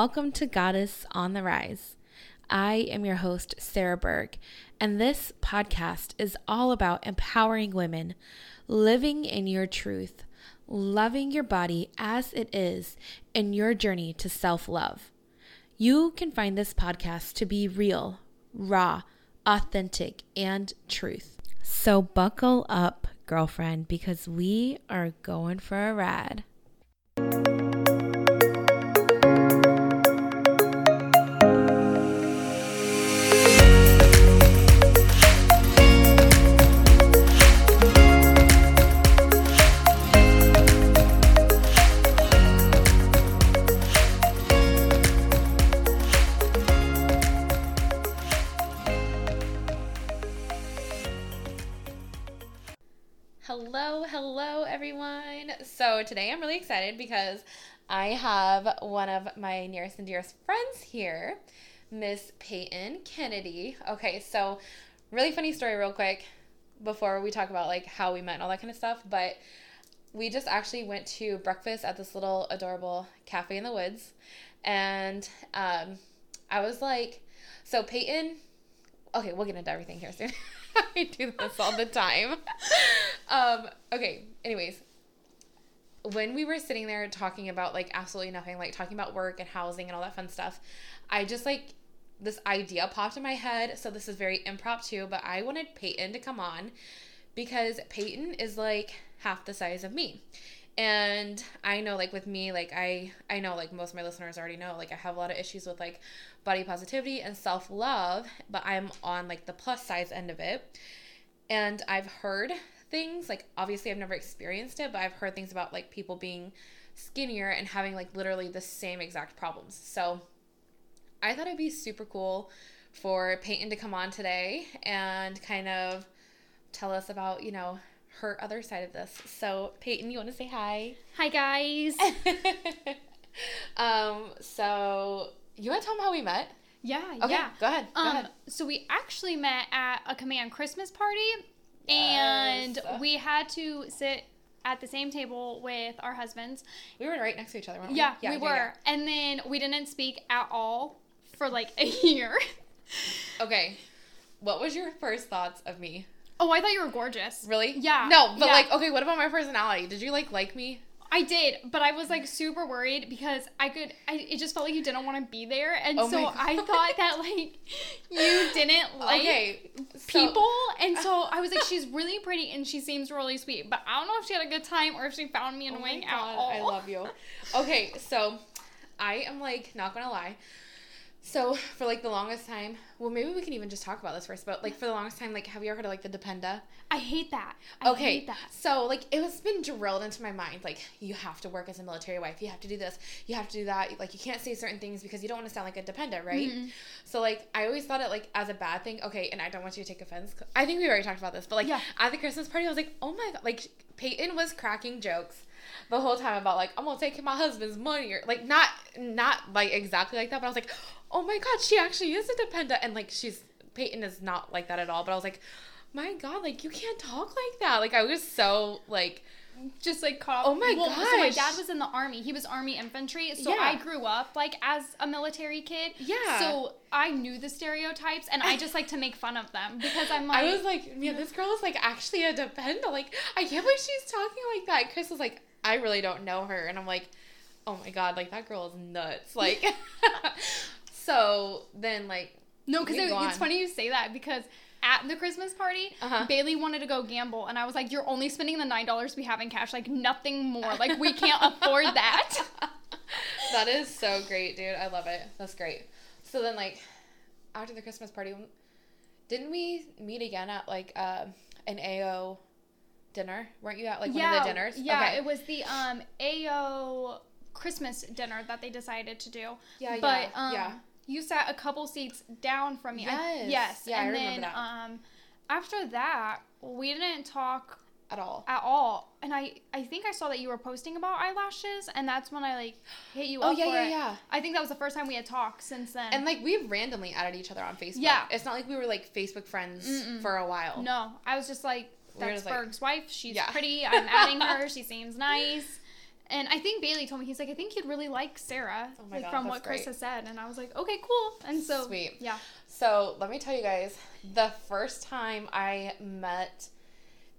Welcome to Goddess on the Rise. I am your host, Sarah Berg, and this podcast is all about empowering women, living in your truth, loving your body as it is, in your journey to self love. You can find this podcast to be real, raw, authentic, and truth. So buckle up, girlfriend, because we are going for a ride. Hello, hello, everyone. So, today I'm really excited because I have one of my nearest and dearest friends here, Miss Peyton Kennedy. Okay, so really funny story, real quick, before we talk about like how we met and all that kind of stuff. But we just actually went to breakfast at this little adorable cafe in the woods, and um, I was like, so Peyton. Okay, we'll get into everything here soon. I do this all the time. um, okay, anyways, when we were sitting there talking about like absolutely nothing, like talking about work and housing and all that fun stuff, I just like this idea popped in my head. So this is very impromptu, but I wanted Peyton to come on because Peyton is like half the size of me. And I know like with me, like I I know like most of my listeners already know, like I have a lot of issues with like body positivity and self-love, but I'm on like the plus size end of it. And I've heard things, like obviously I've never experienced it, but I've heard things about like people being skinnier and having like literally the same exact problems. So I thought it'd be super cool for Peyton to come on today and kind of tell us about, you know, her other side of this. So, Peyton, you want to say hi? Hi guys. um, so you want to tell them how we met? Yeah, Okay, yeah. go ahead. Go Um, ahead. so we actually met at a command Christmas party, Yes. and we had to sit at the same table with our husbands. We were right next to each other, weren't we? Yeah, we were, and then we didn't speak at all for like a year. Okay. What was your first thoughts of me? oh, I thought you were gorgeous. Really? Yeah, No, but yeah. like, okay, what about my personality? Did you like like me? I did, but I was like super worried because I could. I it just felt like you didn't want to be there, and Oh so I thought that like you didn't like okay. so- people and so i was like she's really pretty and she seems really sweet but i don't know if she had a good time or if she found me Oh annoying at all I love you. Okay, so I am like not gonna lie. So for like the longest time, well maybe we can even just talk about this first, but like for the longest time, like have you ever heard of like the Dependa? i hate that i okay, hate that so like it was been drilled into my mind, like you have to work as a military wife, you have to do this, you have to do that, like you can't say certain things because you don't want to sound like a Dependa, right? Mhm. So like I always thought it like as a bad thing. Okay, and I don't want you to take offense. I think we already talked about this, but like Yeah. at the Christmas party, I was like, oh my god, like Peyton was cracking jokes the whole time about like I'm gonna take my husband's money or like not not like exactly like that, but I was like, oh my god, she actually is a dependent, and like she's Peyton is not like that at all. But I was like, my god, like you can't talk like that. Like I was so like just like caught Oh my well, so my dad was in the army he was army infantry so Yeah. i grew up like as a military kid Yeah. so i knew the stereotypes and i just like to make fun of them because i'm like I was like, yeah, this girl is like actually a dependent. Like, I can't believe she's talking like that. Chris was like, I really don't know her, and I'm like, oh my god, like that girl is nuts. Like, so then like, No, because it, it's funny you say that because at the Christmas party, Uh-huh. Bailey wanted to go gamble, and I was like, "You're only spending the nine dollars we have in cash, like nothing more. Like we can't afford that." that is so great, dude. I love it. That's great. So then like, after the Christmas party, didn't we meet again at like uh, an AO dinner? Weren't you at like one of the dinners? Yeah, Okay. it was the um AO Christmas dinner that they decided to do. Yeah, but yeah, um, yeah. You sat a couple seats down from me. I- Yes. yes. Yeah, I and remember then that. um, after that, we didn't talk at all. at all. And I I think I saw that you were posting about eyelashes, and that's when I like hit you Oh up Oh yeah, for yeah, it. yeah. I think that was the first time we had talked since then. And like we've randomly added each other on Facebook. Yeah. It's not like we were like Facebook friends Mm-mm. for a while. no, I was just like, We that's just like- Berg's wife. She's Yeah. pretty. I'm adding her. She seems nice. And I think Bailey told me he's like, I think you'd really like Sarah, Oh like God, from what Chris great. has said. And I was like, okay, cool. And so Sweet. yeah, So let me tell you guys, the first time I met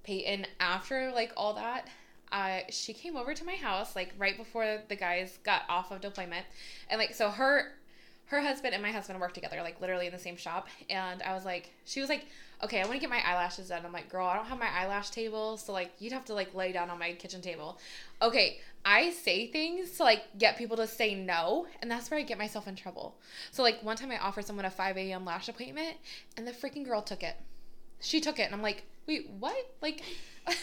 Peyton after like all that, uh, she came over to my house like right before the guys got off of deployment, and like so her her husband and my husband work together like literally in the same shop, and I was like, she was like, okay, I want to get my eyelashes done. I'm like, girl, I don't have my eyelash table, so like you'd have to like lay down on my kitchen table. Okay, I say things to like get people to say no, and that's where I get myself in trouble. So like one time I offered someone a 5 a.m. lash appointment, and the freaking girl took it. She took it, and I'm like, wait, what? Like, no,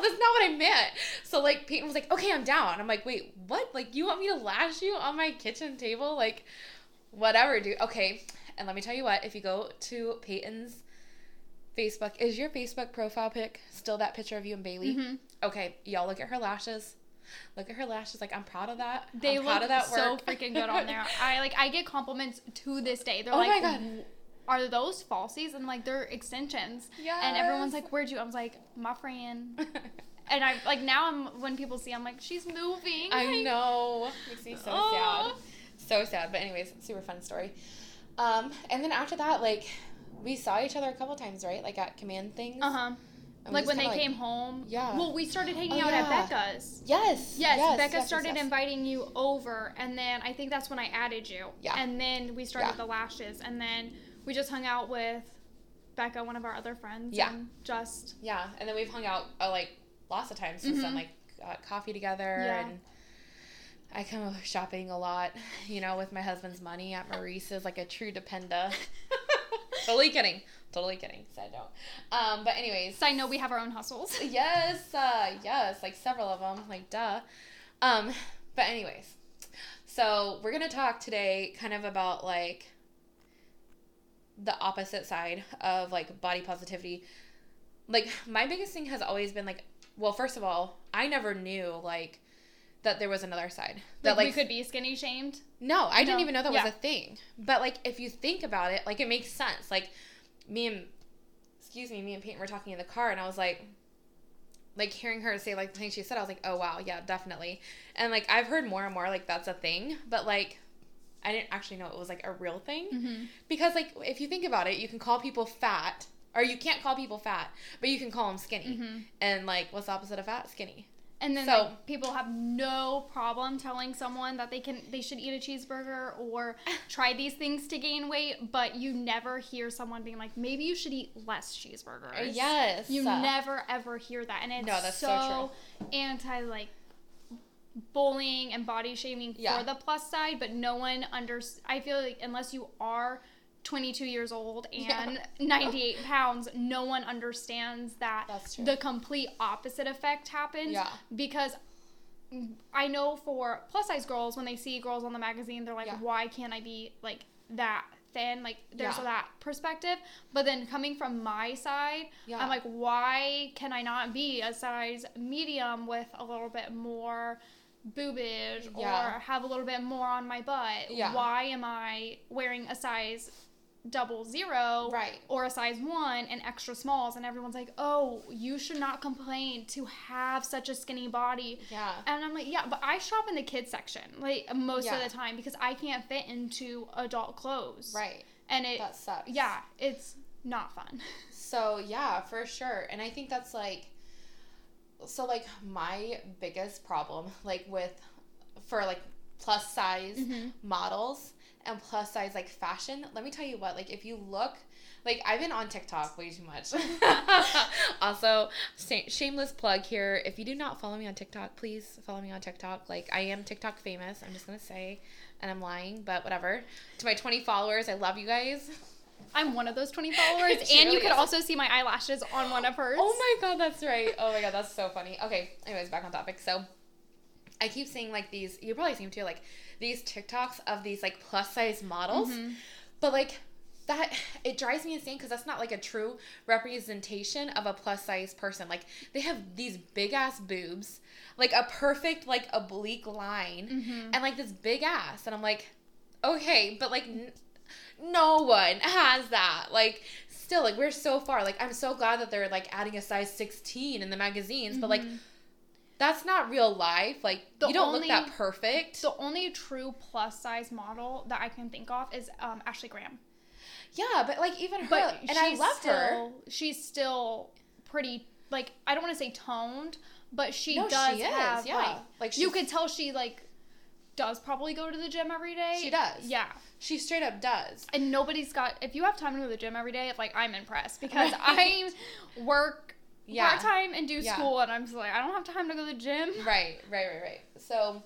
that's not what I meant. So like Peyton was like, okay, I'm down. I'm like, wait, what? Like you want me to lash you on my kitchen table? Like, whatever, dude. Okay, and let me tell you what. If you go to Peyton's Facebook, is your Facebook profile pic still that picture of you and Bailey? Mhm. Okay, y'all look at her lashes. Look at her lashes. Like I'm proud of that. they I'm proud look of that work. so freaking good on there. I like I get compliments to this day. They're Oh like, my God. Are those falsies? And like they're extensions. Yeah. And everyone's like, Where'd you? I was like, My friend. And I like now I'm when people see I'm like, She's moving. I Like, know. Makes me so Oh. sad. So sad. But anyways, super fun story. Um, and then after that, like we saw each other a couple times, right? Like at command things. Uh huh. We Like when they kinda, came home. Yeah. Well, we started hanging Oh, out yeah. at Becca's. Yes. Yes, Becca yes, started yes, yes. inviting you over, and then I think that's when I added you. Yeah. And then we started Yeah. the lashes, and then we just hung out with Becca, one of our other friends. Yeah. And just Yeah, and then we've hung out uh, like lots of times since then, Mhm. like got coffee together, Yeah. and I come shopping a lot, you know, with my husband's money at Maurices, like a true dependa. totally kidding, totally kidding. Side note. Um, but anyways, so I know we have our own hustles. yes, uh, yes, like several of them, like duh. Um, but anyways, so we're gonna talk today, kind of about like the opposite side of like body positivity. Like my biggest thing has always been like, well, first of all, I never knew like that there was another side. That Like, like, we could be skinny shamed. no, I didn't even know that yeah. was a thing. But like if you think about it, like it makes sense. Like me and excuse me, me and Peyton were talking in the car and I was like like hearing her say like the thing she said, I was like, Oh wow, yeah, definitely. And like I've heard more and more like that's a thing, but like I didn't actually know it was like a real thing. Mm-hmm. Because like if you think about it, you can call people fat or you can't call people fat, but you can call them skinny. Mhm. And like what's the opposite of fat? Skinny. And then So- like, people have no problem telling someone that they can they should eat a cheeseburger or try these things to gain weight, but you never hear someone being like, maybe you should eat less cheeseburgers. Yes. You Uh, never ever hear that, and it's No, that's so so, anti like bullying and body shaming Yeah. for the plus side, but no one under. I feel like unless you are 22 years old and 98 pounds, no one understands that the complete opposite effect happens. Yeah. Because I know for plus size girls, when they see girls on the magazine, they're like, Yeah. why can't I be like that thin? Like, there's Yeah. that perspective. But then coming from my side, Yeah. I'm like, why can I not be a size medium with a little bit more boobage Yeah. or have a little bit more on my butt? Yeah. Why am I wearing a size double zero Right. or a size one and extra smalls? And everyone's like, oh, you should not complain to have such a skinny body. Yeah. And I'm like, yeah, but I shop in the kids section like most Yeah. of the time because I can't fit into adult clothes. Right. And it, That sucks. yeah, it's not fun. So yeah, for sure. And I think that's like so like my biggest problem like with for like plus size Mhm. models and plus size like fashion, let me tell you what, like if you look like I've been on TikTok way too much. also, shameless plug here. If you do not follow me on TikTok, please follow me on TikTok. Like I am TikTok famous. I'm just gonna say, and I'm lying, but whatever. To my 20 followers, I love you guys. I'm one of those 20 followers, and you could is. also see my eyelashes on one of hers. Oh my god, that's right. Oh my god, that's so funny. Okay, anyways, back on topic. So I keep seeing like these you probably see them too, like these TikToks of these like plus size models. Mhm. But like that it drives me insane because that's not like a true representation of a plus size person. Like they have these big ass boobs, like a perfect like oblique line, Mhm. and like this big ass, and I'm like, okay, but like n- no one has that. Like still, like we're so far. Like I'm so glad that they're like adding a size 16 in the magazines, but like Mhm. That's not real life. Like The you don't only- look that perfect. The only true plus size model that I can think of is um, Ashley Graham. yeah, but like even her But and I she's love still, her. She's still pretty like I don't want to say toned, but she No, does she is, have yeah. like, Like, you could tell she like does probably go to the gym every day. She does. Yeah. She straight up does. And nobody's got if you have time to go to the gym every day, like I'm impressed because I work Yeah. part time and do Yeah. school and I'm just like I don't have time to go to the gym. Right, right, right, right. So,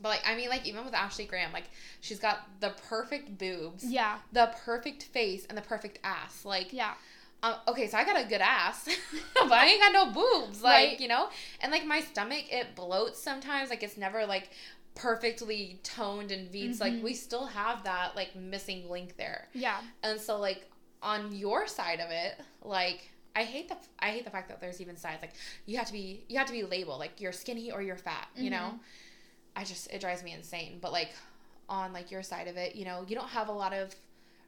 but like I mean, like even with Ashley Graham, like she's got the perfect boobs, Yeah. the perfect face, and the perfect ass. Like, Yeah. um, okay, so I got a good ass, but I ain't got no boobs. Like, Right. you know, and like my stomach, it bloats sometimes. Like it's never like perfectly toned and veets. Like Mhm. we still have that like missing link there. Yeah. And so like on your side of it, like I hate the I hate the fact that there's even sides. Like you have to be you have to be labeled like you're skinny or you're fat. You know, Mhm. I just it drives me insane. But like on like your side of it, you know, you don't have a lot of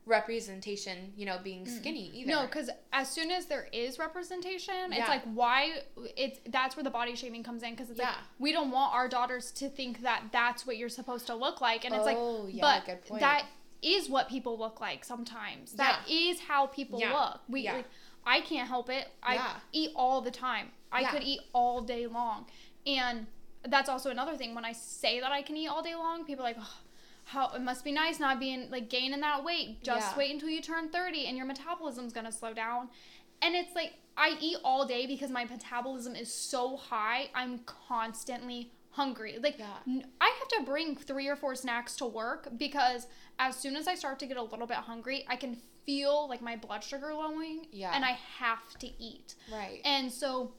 representation. You know, being skinny either. No, because as soon as there is representation, Yeah. it's like why it's that's where the body shaming comes in because it's like Yeah. we don't want our daughters to think that that's what you're supposed to look like, and it's Oh, like, yeah, but that is what people look like sometimes. That is how people look. We, like, I can't help it. I Yeah. eat all the time. I Yeah. could eat all day long, and that's also another thing. When I say that I can eat all day long, people are like. Oh, how it must be nice not being like gaining that weight. Just Yeah. wait until you turn 30 and your metabolism's gonna slow down. And it's like I eat all day because my metabolism is so high. I'm constantly hungry. Like Yeah. n- I have to bring three or four snacks to work because as soon as I start to get a little bit hungry, I can feel like my blood sugar lowering. Yeah. And I have to eat. right. And so,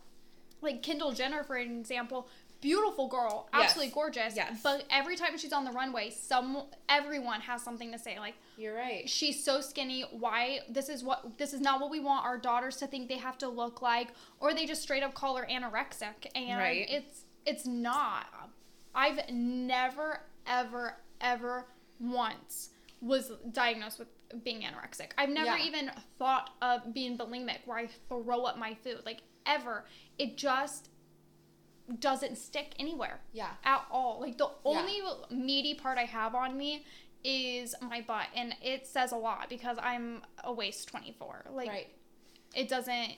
like Kendall Jenner, for an example, beautiful girl, Yes. absolutely gorgeous. Yes. But every time she's on the runway, some everyone has something to say. Like You're right. she's so skinny. Why this is what this is not what we want our daughters to think they have to look like, or they just straight up call her anorexic, and Right. it's it's not. I've never ever ever once was diagnosed with being anorexic. I've never Yeah. even thought of being bulimic where I throw up my food like ever. It just doesn't stick anywhere Yeah. at all. Like the Yeah. only meaty part I have on me is my butt, and it says a lot because I'm a waist 24. Like right. it doesn't.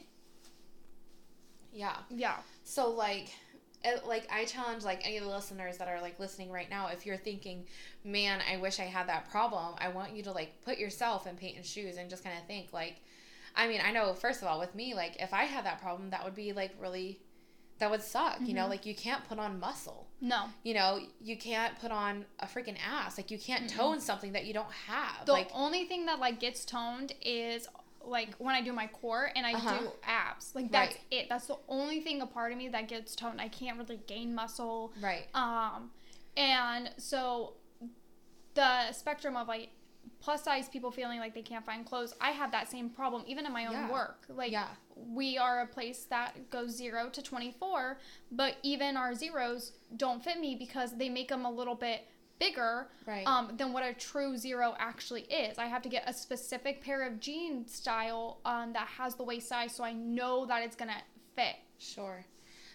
Yeah. Yeah. So like it, like I challenge like any of the listeners that are like listening right now if you're thinking, "Man, I wish I had that problem." I want you to like put yourself in Peyton's shoes and just kind of think like I mean, I know first of all with me like if I had that problem, that would be like really that would suck, you know? Mhm. Like you can't put on muscle. No. You know, you can't put on a freaking ass. Like you can't tone something that you don't have. The like only thing that like gets toned is like when I do my core and I Uh-huh. do abs. Like that's Right. it. That's the only thing a part of me that gets toned. I can't really gain muscle. right. Um, and so the spectrum of like plus size people feeling like they can't find clothes, I have that same problem even in my own Yeah. work. Like Yeah. we are a place that goes zero to 24, but even our zeros don't fit me because they make them a little bit bigger Right. um, than what a true zero actually is. I have to get a specific pair of jean style um, that has the waist size so I know that it's gonna fit. Sure.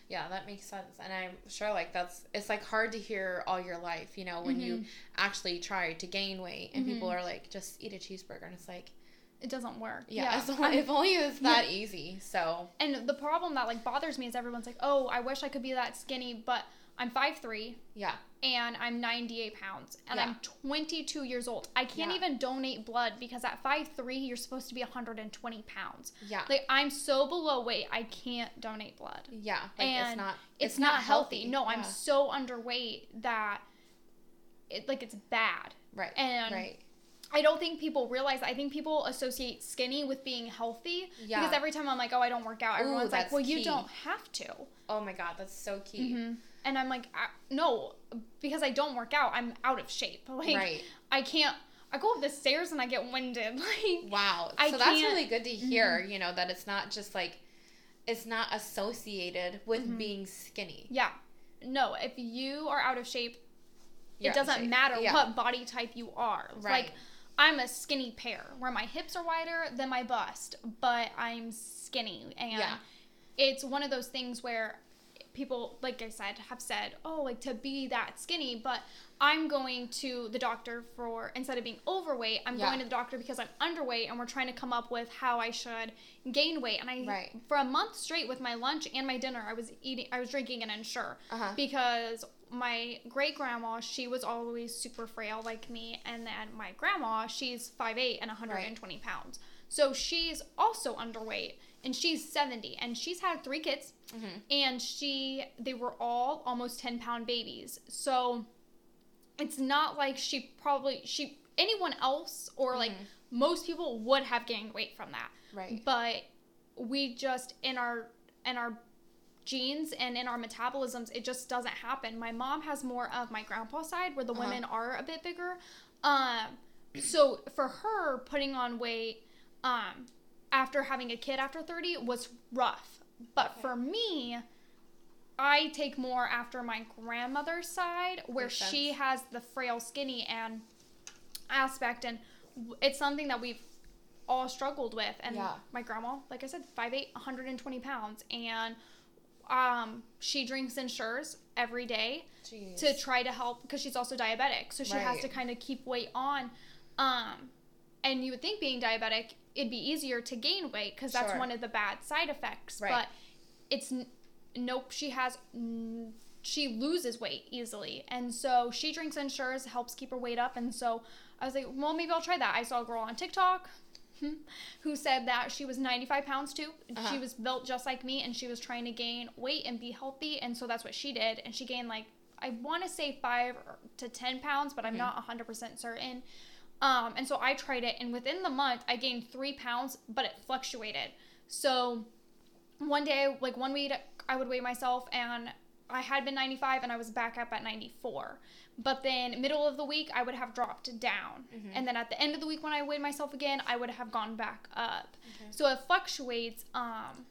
Yeah, that makes sense. And I'm sure like that's it's like hard to hear all your life, you know, when you Mm-hmm. actually try to gain weight and people are like, just eat a cheeseburger and it's like It doesn't work. Yeah, so I'm- if only it was that easy. So And the problem that like bothers me is everyone's like, "Oh, I wish I could be that skinny," but I'm 5'3 yeah. and I'm 98 pounds and Yeah. I'm 22 years old. I can't Yeah. even donate blood because at 5'3 you're supposed to be 120 pounds. Yeah. Like I'm so below weight, I can't donate blood. yeah. Like and it's not It's, not, healthy. No, I'm so underweight that it like it's bad. right. and- right. I don't think people realize. I think people associate skinny with being healthy Yeah. because every time I'm like, "Oh, I don't work out," everyone's like, that's "Well, you don't have to." Oh my god, that's so key. hmm And I'm like, no, because I don't work out, I'm out of shape. Like, Right. I can't. I go up the stairs and I get winded. Like, Wow. I so that's Mm-hmm. really good to hear, you know, that it's not just like it's not associated with Mm-hmm. being skinny. yeah, no. If you are out of shape, You're it doesn't shape. matter Yeah. what body type you are. Right. Like, I'm a skinny pear where my hips are wider than my bust, but I'm skinny, and Yeah. it's one of those things where people, like I said, have said, oh, like to be that skinny, but I'm going to the doctor for instead of being overweight, I'm Yeah. going to the doctor because I'm underweight, and we're trying to come up with how I should gain weight. And I, Right. for a month straight with my lunch and my dinner, I was eating, I was drinking an Ensure Uh-huh. because my great grandma, she was always super frail like me, and then my grandma, she's 5'8 and 120 pounds. So she's also underweight, and she's 70, and she's had three kids, and she, they were all almost 10 pound babies. So it's not like she probably, she, anyone else or like most people would have gained weight from that Right. but we just in our in our genes and in our metabolisms it just doesn't happen my mom has more of my grandpa side where the Uh-huh. women are a bit bigger um so for her putting on weight um after having a kid after 30 was rough but Okay. for me i take more after my grandmother's side where Makes she sense. has the frail skinny and aspect and it's something that we've all struggled with and Yeah. my grandma like i said 5'8 120 pounds and um she drinks Ensures every day Jeez. to try to help because she's also diabetic so she has to kind of keep weight on um and you would think being diabetic it'd be easier to gain weight because that's Sure. one of the bad side effects Right. but it's n- nope she has n- she loses weight easily and so she drinks Ensures helps keep her weight up and so i was like well maybe i'll try that i saw a girl on tiktok who said that she was 95 pounds too Uh-huh. she was built just like me and she was trying to gain weight and be healthy and so that's what she did and she gained like i want to say 5 to 10 pounds but i'm Mhm. not 100% certain um, and so i tried it and within the month i gained 3 pounds but it fluctuated so one day like one week i would weigh myself and i had been 95 and i was back up at 94 but then middle of the week i would have dropped down Mhm. and then at the end of the week when i weighed myself again i would have gone back up Okay. so it fluctuates um,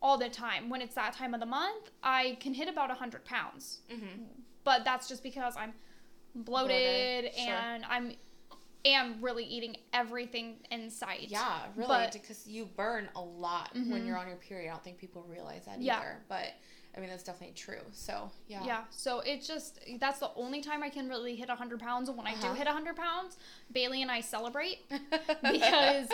all the time when it's that time of the month i can hit about 100 pounds Mhm. but that's just because i'm bloated, Bloated, sure. and i'm am really eating everything in sight Yeah, really, But- because you burn a lot when Mhm. you're on your period. I don't think people realize that Yeah. either. But I mean, that's definitely true. So yeah. Yeah, so it's just that's the only time I can really hit 100 pounds. And when I do Uh-huh. hit 100 pounds, Bailey and I celebrate because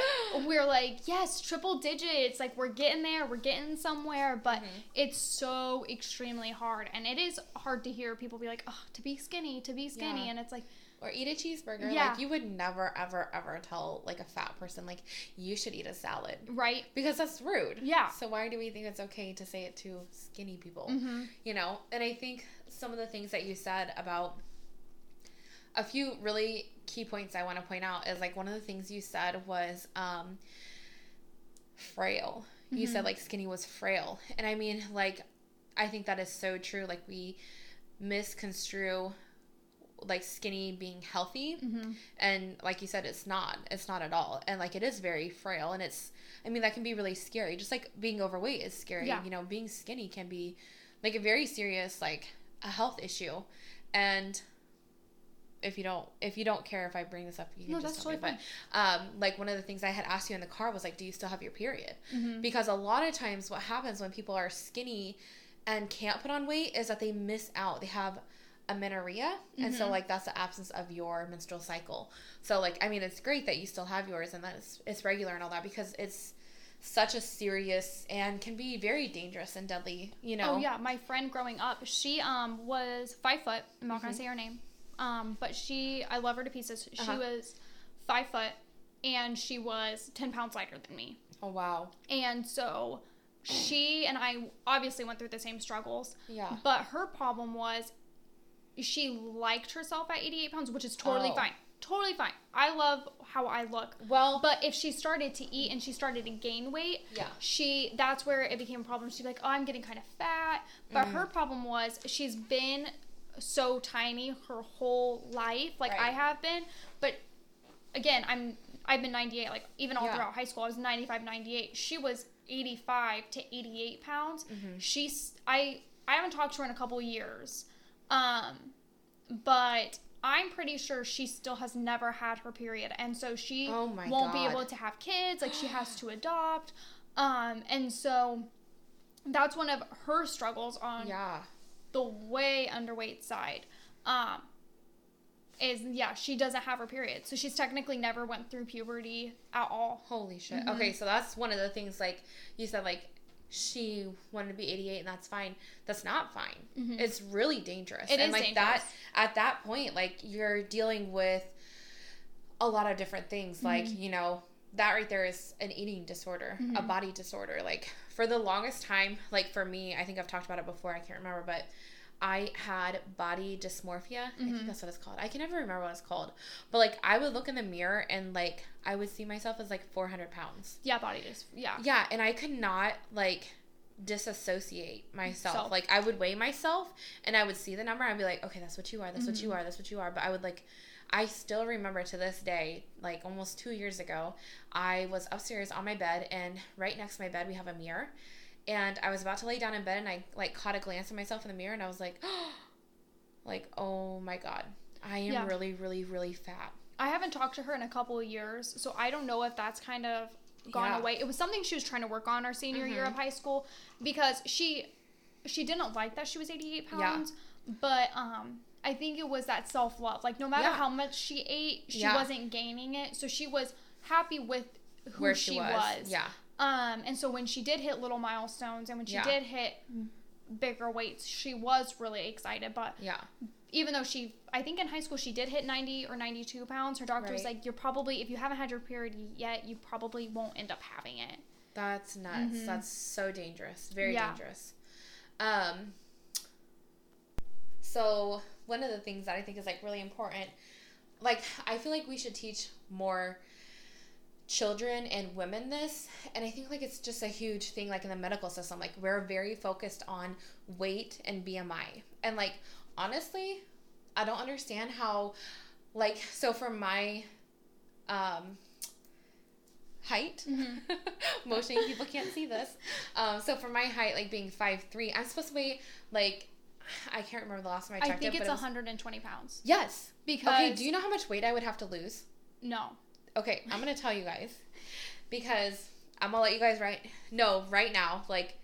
we're like, yes, triple digits. Like we're getting there, we're getting somewhere. But Mhm. it's so extremely hard, and it is hard to hear people be like, oh, to be skinny, to be skinny, Yeah. and it's like, or eat a cheeseburger. Yeah. Like you would never, ever, ever tell like a fat person like you should eat a salad right? because that's rude. Yeah. So why do we think it's okay to say it to skinny people? Mm-hmm. you know and i think some of the things that you said about a few really key points i want to point out is like one of the things you said was um frail you Mhm. said like skinny was frail and i mean like i think that is so true like we misconstrue like skinny being healthy. Mm-hmm. and like you said it's not it's not at all. And like it is very frail and it's i mean that can be really scary. Just like being overweight is scary. Yeah. you know being skinny can be like a very serious like a health issue. And if you don't if you don't care if i bring this up you can No, just that's tell me. totally but um like one of the things i had asked you in the car was like do you still have your period? Mm-hmm. because a lot of times what happens when people are skinny and can't put on weight is that they miss out. They have amenorrhea and so Mhm. like that's the absence of your menstrual cycle so like i mean it's great that you still have yours and that it's, it's regular and all that because it's such a serious and can be very dangerous and deadly you know Oh yeah, my friend growing up, she um was five foot. I'm not Mm-hmm. gonna say her name, um, but she I love her to pieces. She Uh-huh. was five foot, and she was ten pounds lighter than me. oh wow And so she and I obviously went through the same struggles, yeah but her problem was she liked herself at 88 pounds, which is totally Oh. fine. Totally fine. I love how I look. well But if she started to eat and she started to gain weight, yeah she that's where it became a problem. She'd be like, "Oh, I'm getting kind of fat." But her problem was she's been so tiny her whole life, like I have been. But again, I'm I've been 98, like even all Yeah. throughout high school, I was 95, 98. She was 85 to 88 pounds. Mhm. She's I I haven't talked to her in a couple years, um, but. I'm pretty sure she still has never had her period, and so she Oh won't be able to have kids. Like she has to adopt, um, and so that's one of her struggles on Yeah. the way underweight side. Um, is yeah, she doesn't have her period, so she's technically never went through puberty at all. Holy shit. Mm-hmm. Okay, so that's one of the things like you said like she wanted to be 88 and that's fine. That's not fine. It's really dangerous. Mm-hmm. It and is like that dangerous. at that point like you're dealing with a lot of different things like, Mm-hmm. you know, that right there is an eating disorder, a body disorder. Like for the longest time, like for me, I think I've talked about it before, I can't remember, but I had body dysmorphia. I Mm-hmm. think that's what it's called. I can never remember what it's called. But like I would look in the mirror and like I would see myself as like 400 pounds. Yeah, body is yeah. Yeah, and I could not like disassociate myself. Self. Like I would weigh myself and I would see the number and I'd be like, okay, that's what you are, that's what you are, that's what you are. But I would like I still remember to this day, like almost two years ago, I was upstairs on my bed and right next to my bed we have a mirror. And I was about to lay down in bed and I like caught a glance at myself in the mirror and I was like, like, oh my god. I am Yeah. really, really, really fat. I haven't talked to her in a couple of years, so I don't know if that's kind of gone Yeah. away. It was something she was trying to work on our senior year of Mm-hmm. high school because she she didn't like that she was 88 Yeah. pounds, but um I think it was that self love. Like no matter Yeah. how much she ate, she Yeah. wasn't gaining it, so she was happy with who Where she, she was. was. Yeah. Um, and so when she did hit little milestones and when she Yeah. did hit bigger weights, she was really excited. But Yeah. even though she, I think in high school she did hit 90 or 92 pounds, her doctor was like, you're probably, if you haven't had your period yet, you probably won't end up having it. That's nuts. That's so dangerous. Very Mm-hmm. Yeah. dangerous. Um so one of the things that I think is like really important like I feel like we should teach more children and women this and I think like it's just a huge thing like in the medical system like we're very focused on weight and BMI and like honestly I don't understand how like so for my um height of you people can't see this um so for my height like being five three i'm supposed to weigh like i can't remember the last time i I checked think it it's it was, 120 pounds. yes Because, okay do you know how much weight i would have to lose No. Okay i'm gonna tell you guys because i'm gonna let you guys right no right now like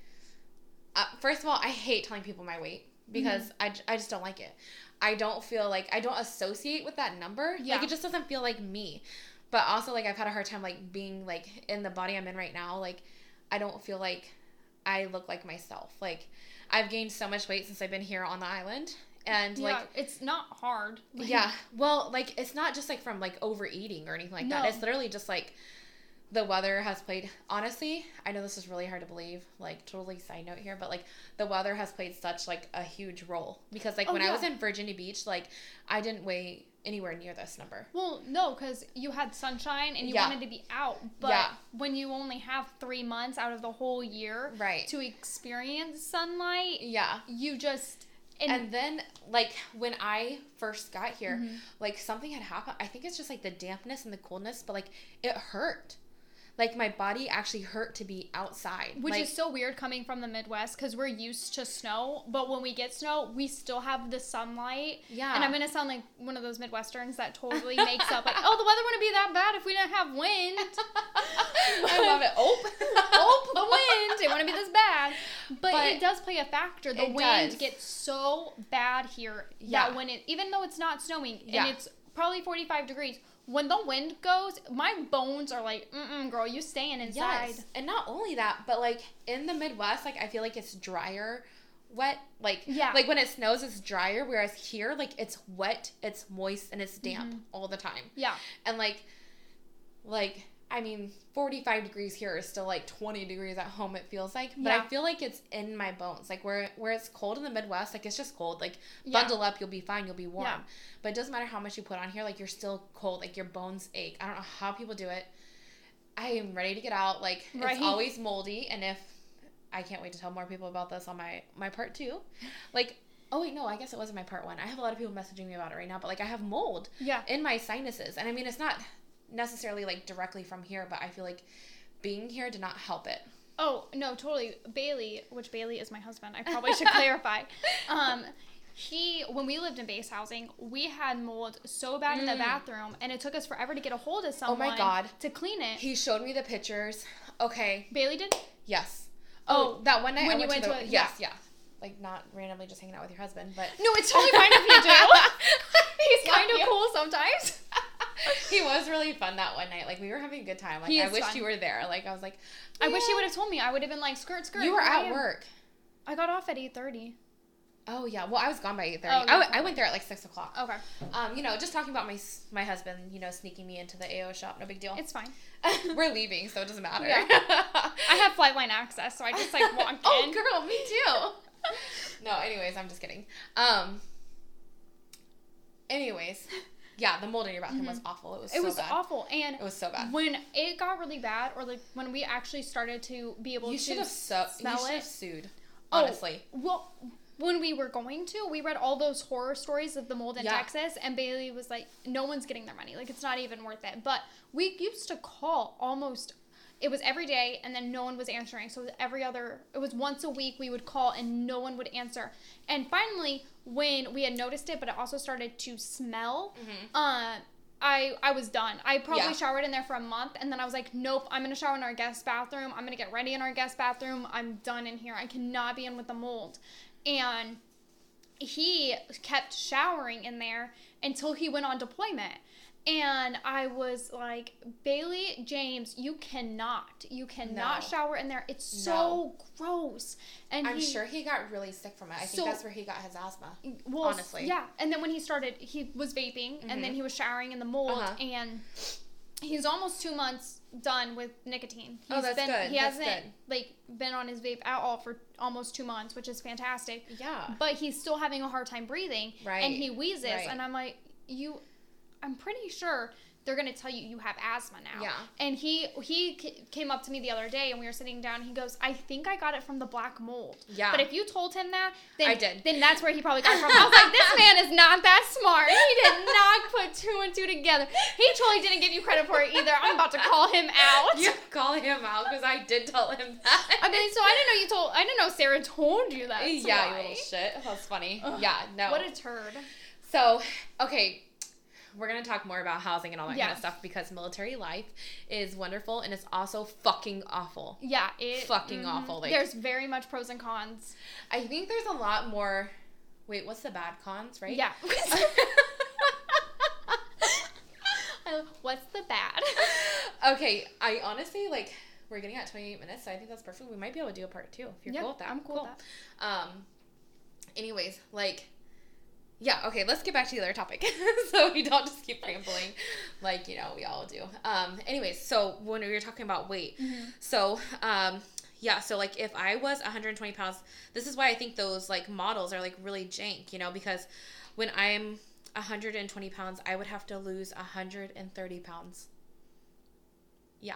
uh, first of all i hate telling people my weight because Mm-hmm. I, I just don't like it. I don't feel like i don't associate with that number. Yeah. like it just doesn't feel like me. But also like i've had a hard time like being like in the body i'm in right now. Like i don't feel like i look like myself. Like i've gained so much weight since i've been here on the island and yeah, like it's not hard. Like, yeah. Well, like it's not just like from like overeating or anything like that. It's literally just like the weather has played honestly, I know this is really hard to believe, like totally side note here, but like the weather has played such like a huge role because like Oh, when I was in Virginia Beach, like I didn't weigh anywhere near this number. Well, no, because you had sunshine and you Yeah. wanted to be out. But Yeah. when you only have three months out of the whole year Right. to experience sunlight, Yeah. you just and, And then like when I first got here, Mm-hmm. like something had happened. I think it's just like the dampness and the coolness, but like it hurt. Like my body actually hurt to be outside. which like, is so weird coming from the Midwest because we're used to snow, but when we get snow, we still have the sunlight. Yeah. And I'm gonna sound like one of those Midwesterns that totally makes up like, oh, the weather wouldn't be that bad if we didn't have wind. I love it. Oh, oh, the wind! It wouldn't be this bad. But, But it does play a factor. The wind does. gets so bad here Yeah. that when it, even though it's not snowing Yeah. and it's probably 45 degrees, when the wind goes, my bones are like, mm-mm, girl, you staying inside. Yes. And not only that, but like in the Midwest, like I feel like it's drier, wet. Like Yeah. like when it snows, it's drier. Whereas here, like it's wet, it's moist, and it's damp Mm-hmm. all the time. Yeah. And like, like I mean, forty five degrees here is still like twenty degrees at home. It feels like, but Yeah. I feel like it's in my bones. Like where where it's cold in the Midwest, like it's just cold. Like Yeah. bundle up, you'll be fine. You'll be warm. Yeah. But it doesn't matter how much you put on here. Like you're still cold. Like your bones ache. I don't know how people do it. I am ready to get out. Like Right. it's always moldy, and if I can't wait to tell more people about this on my my part two, like. Oh wait, no, I guess it wasn't my part one. I have a lot of people messaging me about it right now, but like I have mold Yeah. in my sinuses. And I mean, it's not necessarily like directly from here, but I feel like being here did not help it. Oh no, totally. Bailey, which Bailey is my husband. I probably should clarify. Um, he when we lived in base housing, we had mold so bad in the Mm. bathroom, and it took us forever to get a hold of someone. Oh my. God. To clean it. He showed me the pictures. Okay, Bailey did. yes. Oh, that one night when I you went, to, to the, a- yes, yeah. Like not randomly just hanging out with your husband, but No, it's totally fine if you do. He's kind of cool sometimes. he was really fun that one night. Like we were having a good time. Like I wish fun. you were there. Like I was like, I wish he would have told me. I would have been like, skirt, skirt. You were here I at work. I got off at eight thirty. Oh yeah. Well, I was gone by eight thirty. Oh, I, w-. I went there at like six o'clock. Okay, Um, you know, just talking about my my husband. You know, sneaking me into the AO shop. No big deal. it's fine. we're leaving, so it doesn't matter. Yeah. I have flight line access, so I just like walk in. oh, girl, me too. no, anyways, I'm just kidding. Um. Anyways, yeah, the mold in your bathroom was awful. It was Mm-hmm. It so was bad. awful, and It was so bad. when it got really bad, or like when we actually started to be able You to should have you smell should it. have sued. Oh, Honestly. well, when we were going to, we read all those horror stories of the mold in Yeah. Texas, and Bailey was like, "No one's getting their money. Like, it's not even worth it." But we used to call almost. It was every day, and then no one was answering. So it was every other. It was once a week we would call, and no one would answer. And finally, when we had noticed it, but it also started to smell. Uh, I I was done. I probably Yeah. showered in there for a month, and then I was like, nope. I'm gonna shower in our guest bathroom. I'm gonna get ready in our guest bathroom. I'm done in here. I cannot be in with the mold. And he kept showering in there until he went on deployment. And I was like, Bailey James, you cannot, you cannot No. shower in there. It's so gross. And I'm he, sure he got really sick from it. I think that's where he got his asthma. well, honestly. yeah. And then when he started, he was vaping, and then he was showering in the mold, Uh-huh. and he's almost two months done with nicotine. He's Oh, that's been, good. He That's hasn't good. like been on his vape at all for almost two months, which is fantastic. Yeah. But he's still having a hard time breathing, Right. And he wheezes, Right. and I'm like, you, I'm pretty sure. They're gonna tell you you have asthma now. Yeah. And he he c- came up to me the other day, and we were sitting down. He goes, "I think I got it from the black mold." Yeah. But if you told him that, then I did. Then that's where he probably got it from. I was like, this man is not that smart. He did not put two and two together. He totally didn't give you credit for it either. I'm about to call him out. You call him out because I did tell him that. I mean, so I didn't know you told. I didn't know Sarah told you that. yeah, you little shit. That's funny. yeah, no. What a turd. So, okay, we're gonna talk more about housing and all that kind of stuff because military life is wonderful and it's also fucking awful. Yeah, it Fucking mhm. awful, like- There's very much pros and cons. I think there's a lot more. Wait, what's the bad cons, right? Yeah. What's the bad? okay, I honestly like. We're getting at 28 minutes, so I think that's perfect. We might be able to do a part two if you're Yeah, cool with that. I'm cool with Um. Anyways, like. Yeah, okay, let's get back to the other topic so we don't just keep rambling like, you know, we all do. Um, anyways, so when we were talking about weight, Mm-hmm. so, um, yeah, so like if I was 120 pounds, this is why I think those like models are like really jank, you know, because when I'm 120 pounds, I would have to lose 130 pounds. Yeah.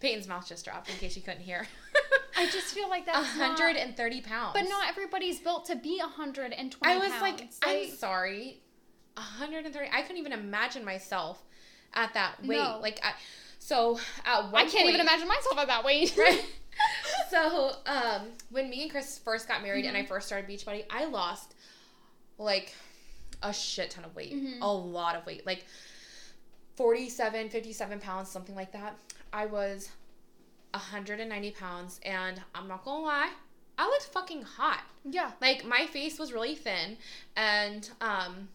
Peyton's mouth just dropped in case you couldn't hear. I just feel like that's not- 130 pounds. But not everybody's built to be 120 I was pounds. like, I'm sorry, 130. I couldn't even imagine myself at that weight. No. Like, I, so at one I can't even imagine myself at that weight. Right. so um, when me and Chris first got married and I Mm-hmm. first started Beachbody, I lost like a shit ton of weight, Mhm. a lot of weight, like 47, 57 pounds, something like that. I was 190 pounds, and I'm not gonna lie, I looked fucking hot. yeah. Like my face was really thin, and um,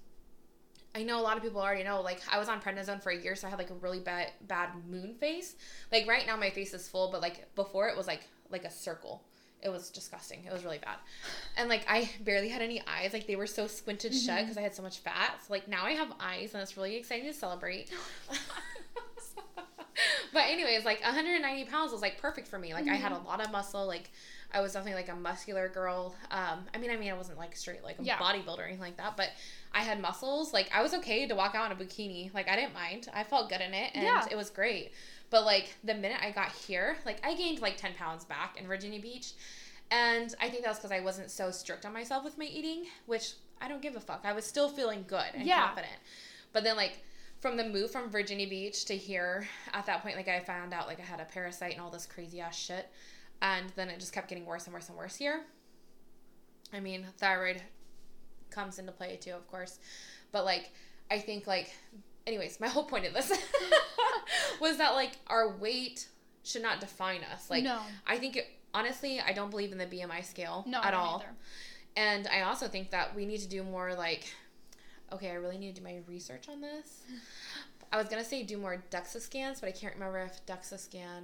I know a lot of people already know. Like I was on prednisone for a year, so I had like a really bad bad moon face. Like right now, my face is full, but like before, it was like like a circle. It was disgusting. It was really bad, and like I barely had any eyes. Like they were so squinted shut because I had so much fat. So like now I have eyes, and it's really exciting to celebrate. but anyways, like 190 pounds was like perfect for me. Like I had a lot of muscle. Like I was definitely like a muscular girl. Um, I mean, I mean, I wasn't like straight like a Yeah. bodybuilder or anything like that, but I had muscles. Like I was okay to walk out in a bikini. Like I didn't mind. I felt good in it, and Yeah. it was great. But like the minute I got here, like I gained like 10 pounds back in Virginia Beach, and I think that was because I wasn't so strict on myself with my eating, which I don't give a fuck. I was still feeling good and Yeah. confident. But then like from the move from Virginia Beach to here, at that point, like I found out like I had a parasite and all this crazy ass shit, and then it just kept getting worse and worse and worse here. I mean, thyroid comes into play too, of course, but like I think like, anyways, my whole point of this was that like our weight should not define us. Like No. I think it, honestly, I don't believe in the BMI scale No, at all. either. And I also think that we need to do more like okay, I really need to do my research on this. I was gonna say do more DEXA scans, but I can't remember if DEXA scan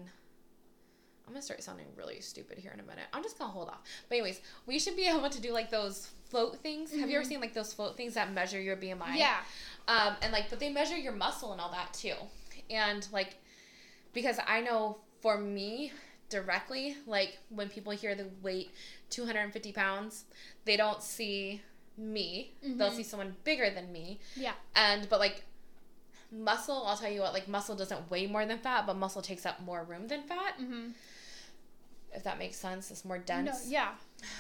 I'm gonna start sounding really stupid here in a minute. I'm just gonna hold off. But anyways, we should be able to do like those float things. Have you ever Mhm. seen like those float things that measure your BMI? Yeah. Um, and like, but they measure your muscle and all that too. And like, because I know for me directly, like when people hear the weight 250 pounds, they don't see me. They'll Mhm. see someone bigger than me. Yeah. And but like muscle, I'll tell you what, like muscle doesn't weigh more than fat, but muscle takes up more room than fat. Mm-hmm. If that makes sense, it's more No, dense. yeah.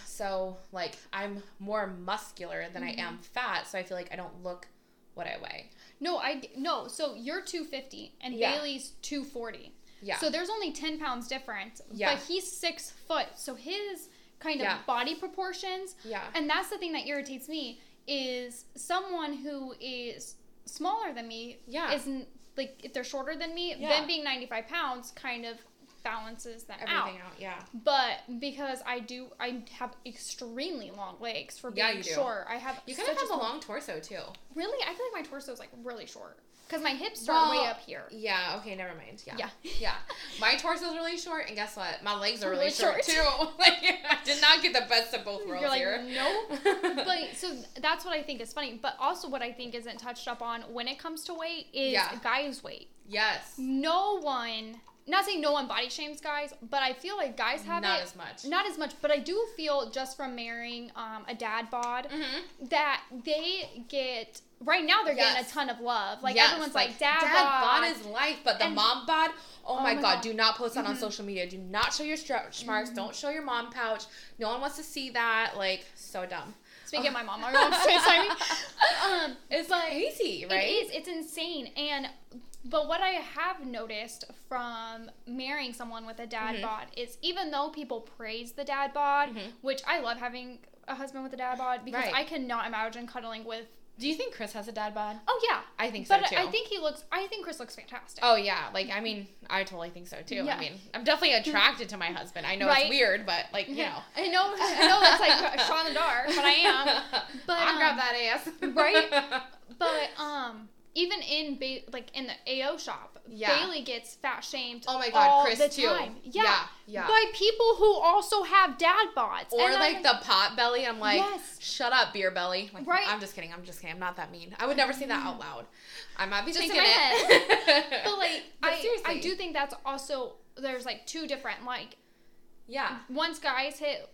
So like I'm more muscular than Mm-hmm. I am fat, so I feel like I don't look what I weigh. No, I no. So you're 250 and Yeah. Bailey's 240. Yeah. So there's only 10 pounds difference. Yeah. But he's six foot, so his kind of Yeah. body proportions, yeah. and that's the thing that irritates me is someone who is smaller than me Yeah. isn't like if they're shorter than me, Yeah. them being 95 pounds kind of balances them out. Everything out. Yeah. But because I do, I have extremely long legs for being Yeah, you do. short. I have You kind such of have a long torso too. Really, I feel like my torso is like really short because my hips start way up here. Yeah. Okay. Never mind. Yeah. Yeah. Yeah. My torso's really short, and guess what? My legs are really, Really short, too. like I did not get the best of both worlds You're like, here. no. but so that's what I think is funny. But also, what I think isn't touched up on when it comes to weight is Yeah. guys' weight. yes. No one, not saying no one body shames guys, but I feel like guys have it Not it. as much. Not as much, but I do feel just from marrying um, a dad bod Mm-hmm. that they get right now they're getting a ton of love. Like Yes, everyone's like, dad, dad bod. bod is life, but the And- mom bod. Oh, Oh my, god, God. Do not post that on Mhm. social media. Do not show your stretch marks. Don't show your mom pouch. No one wants to see that. Like so dumb. Speaking of my mom, mom's FaceTiming. Um, It's like crazy, right? It is. It's insane. And but what I have noticed from marrying someone with a dad Mhm. bod is even though people praise the dad bod, Mhm. which I love having a husband with a dad bod because Right. I cannot imagine cuddling with. Do you think Chris has a dad bod? Oh yeah, I think so but too. I think he looks. I think Chris looks fantastic. Oh yeah, like I mean, I totally think so too. Yeah. I mean, I'm definitely attracted to my husband. I know Right? it's weird, but like you know, I know. I know that's like in the dark, but I am. But, I'll grab um, that ass. right? But um, even in ba- like in the AO shop, Yeah. Bailey gets fat shamed. Oh my God, Chris the too. time. Yeah. Yeah, yeah. By people who also have dad bods. Or And like I'm- the pot belly. I'm like, Yes. shut up, beer belly. Like, Right. I'm just kidding. I'm just kidding. I'm not that mean. I would never say that out loud. I might be Just in thinking it. But like But I, I do think that's also there's like two different like yeah. once guys hit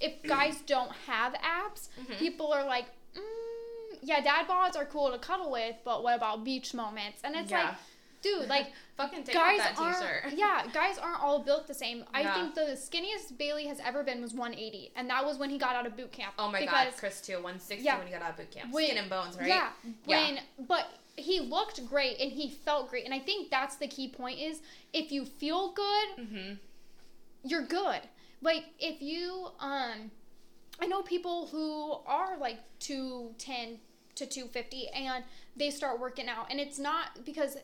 if guys don't have abs, Mhm. people are like, mm, yeah, dad bods are cool to cuddle with, but what about beach moments? And it's Yeah. like, dude, like Fucking take guys aren't yeah guys aren't all built the same i Yeah. think the skinniest bailey has ever been was 180 and that was when he got out of boot camp Oh my because, god, Chris too. 160 Yeah. when he got out of boot camp. When- Skin and bones, right? yeah Yeah. when but he looked great and he felt great and i think that's the key point is if you feel good Mm-hmm. you're good like if you um i know people who are like 210 to 250 and they start working out and it's not because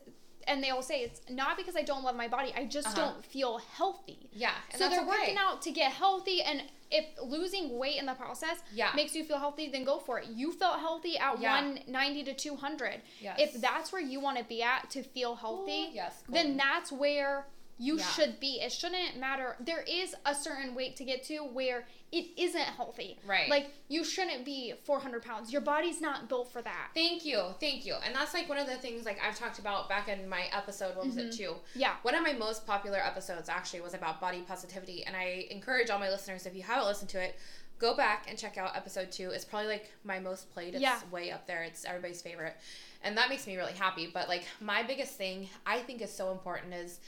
and they will say it's not because i don't love my body i just Uh-huh. don't feel healthy Yeah. So they're okay. working out to get healthy and if losing weight in the process Yeah. makes you feel healthy then go for it you felt healthy at Yeah. 190 to 200 Yes. if that's where you want to be at to feel healthy Ooh, yes, then that's where you Yeah. should be it shouldn't matter there is a certain weight to get to where it isn't healthy Right. like you shouldn't be 400 pounds your body's not built for that Thank you, thank you. And that's like one of the things like I've talked about back in my episode. What was it? Mm-hmm. Two. yeah One of my most popular episodes actually was about body positivity, and I encourage all my listeners if you haven't listened to it, go back and check out episode two. It's probably like my most played. It's Yeah. way up there. It's everybody's favorite, and that makes me really happy. But like my biggest thing I think is so important is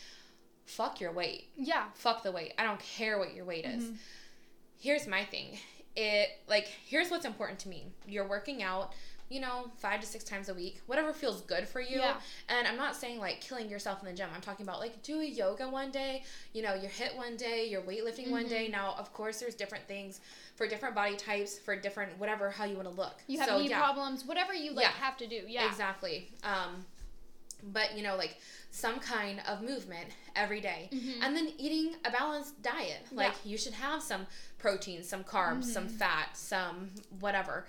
fuck your weight. yeah Fuck the weight. I don't care what your weight is. Mhm. Here's my thing. It like here's what's important to me. You're working out, you know, five to six times a week, whatever feels good for you. Yeah. And I'm not saying like killing yourself in the gym. I'm talking about like do a yoga one day, you know, your HIIT one day, your weightlifting one Mm-hmm. day. Now, of course, there's different things for different body types, for different whatever how you want to look. you have So, knee yeah. problems whatever you like Yeah. have to do yeah Exactly. Um, but you know like some kind of movement every day. Mhm. and then eating a balanced diet like Yeah. you should have some protein some carbs some Mhm. fat some whatever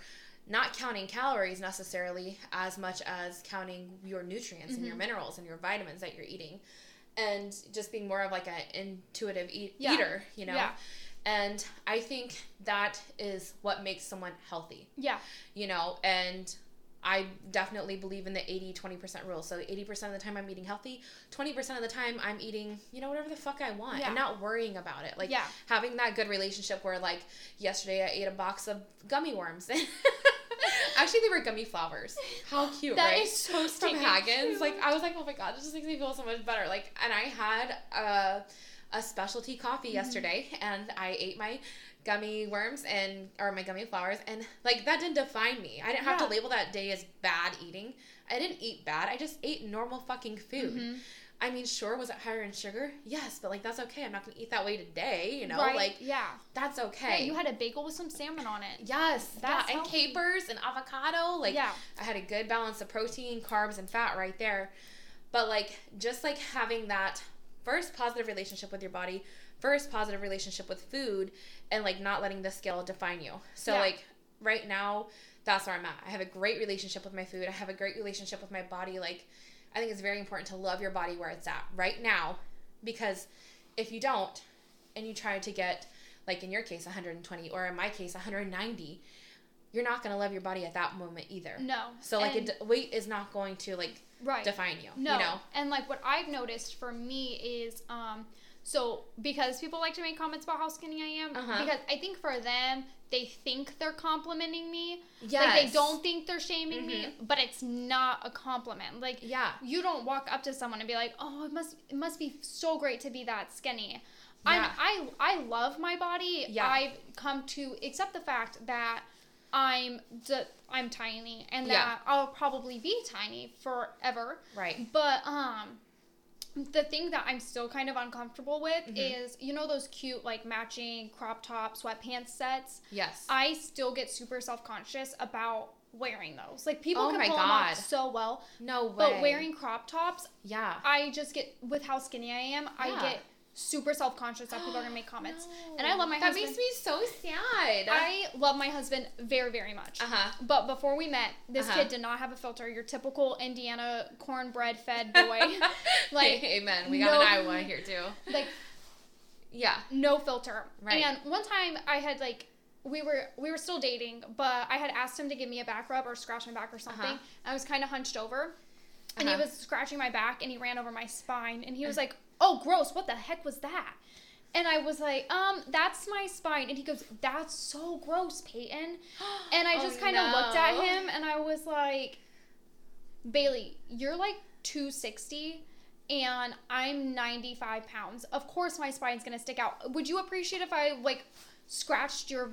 not counting calories necessarily as much as counting your nutrients and your Mhm. minerals and your vitamins that you're eating and just being more of like an intuitive eat- Yeah. eater you know Yeah. and i think that is what makes someone healthy Yeah. you know and i definitely believe in the 80 20% rule so 80% of the time i'm eating healthy 20% of the time i'm eating you know whatever the fuck i want Yeah. and not worrying about it like Yeah. having that good relationship where like yesterday i ate a box of gummy worms actually they were gummy flowers how cute That right is so from cute. Like I was like, oh my god, this just makes me feel so much better. Like, and I had a a specialty coffee Mm-hmm. yesterday, and I ate my gummy worms and or my gummy flowers, and like that didn't define me. I didn't have Yeah. to label that day as bad eating. I didn't eat bad. I just ate normal fucking food. Mhm. I mean, sure, was it higher in sugar? Yes, but like that's okay. I'm not gonna eat that way today. You know, right? like yeah. that's Yeah, okay. you had a bagel with some salmon on it. Yes, That's that and healthy. capers and avocado. Like yeah. I had a good balance of protein, carbs, and fat right there. But like just like having that first positive relationship with your body, first positive relationship with food, and like not letting the scale define you. So Yeah. like right now, that's where I'm at. I have a great relationship with my food. I have a great relationship with my body. Like I think it's very important to love your body where it's at right now, because if you don't, and you try to get like in your case 120 or in my case 190 you're not going to love your body at that moment either No. so like it, weight is not going to like right. define you. No. You know. And like what I've noticed for me is um so because people like to make comments about how skinny I am Uh-huh. because I think for them they think they're complimenting me. Yes. Like they don't think they're shaming me, Mhm. but it's not a compliment. Like Yeah. you don't walk up to someone and be like, "Oh, it must it must be so great to be that skinny." Yeah. I'm, I I love my body. Yeah. I've come to accept the fact that I'm d- I'm tiny and Yeah. that I'll probably be tiny forever. Right. But um the thing that I'm still kind of uncomfortable with Mhm. is you know those cute like matching crop top sweatpants sets. Yes. I still get super self conscious about wearing those. Like people Oh can pull them off so well, no way. but wearing crop tops, Yeah. I just get with how skinny I am. I get super self conscious that people are gonna make comments. And I love my that husband. makes me so sad. I love my husband very very much. Uh huh. But before we met, this Uh-huh. kid did not have a filter. Your typical Indiana cornbread fed boy. like amen. We got no- an Iowa here too. like Yeah. no filter. Right. And one time I had like we were we were still dating, but I had asked him to give me a back rub or scratch my back or something. Uh-huh. I was kind of hunched over, and he Uh-huh. was scratching my back, and he ran over my spine, and he was like, "Oh, gross! What the heck was that?" And I was like, um, that's my spine. And he goes, that's so gross, Peyton. And I Oh, just kind of looked at him and I was like, Bailey, you're like 260 and I'm 95 pounds. Of course my spine's gonna stick out. Would you appreciate if I like scratched your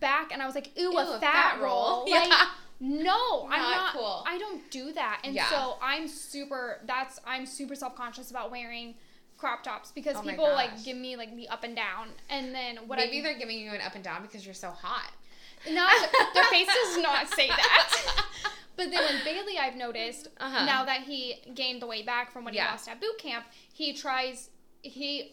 back and I was like, ooh, Ew, a fat, roll? Like, Yeah. no, I'm Not not. cool. I don't do that. And Yeah. so I'm super. That's I'm super self conscious about wearing crop tops because Oh people like give me like the up and down, and then what Maybe I they're giving you an up and down because you're so hot. No, their face does not say that. But then with Bailey, I've noticed Uh-huh. now that he gained the weight back from what Yeah. he lost at boot camp, he tries he.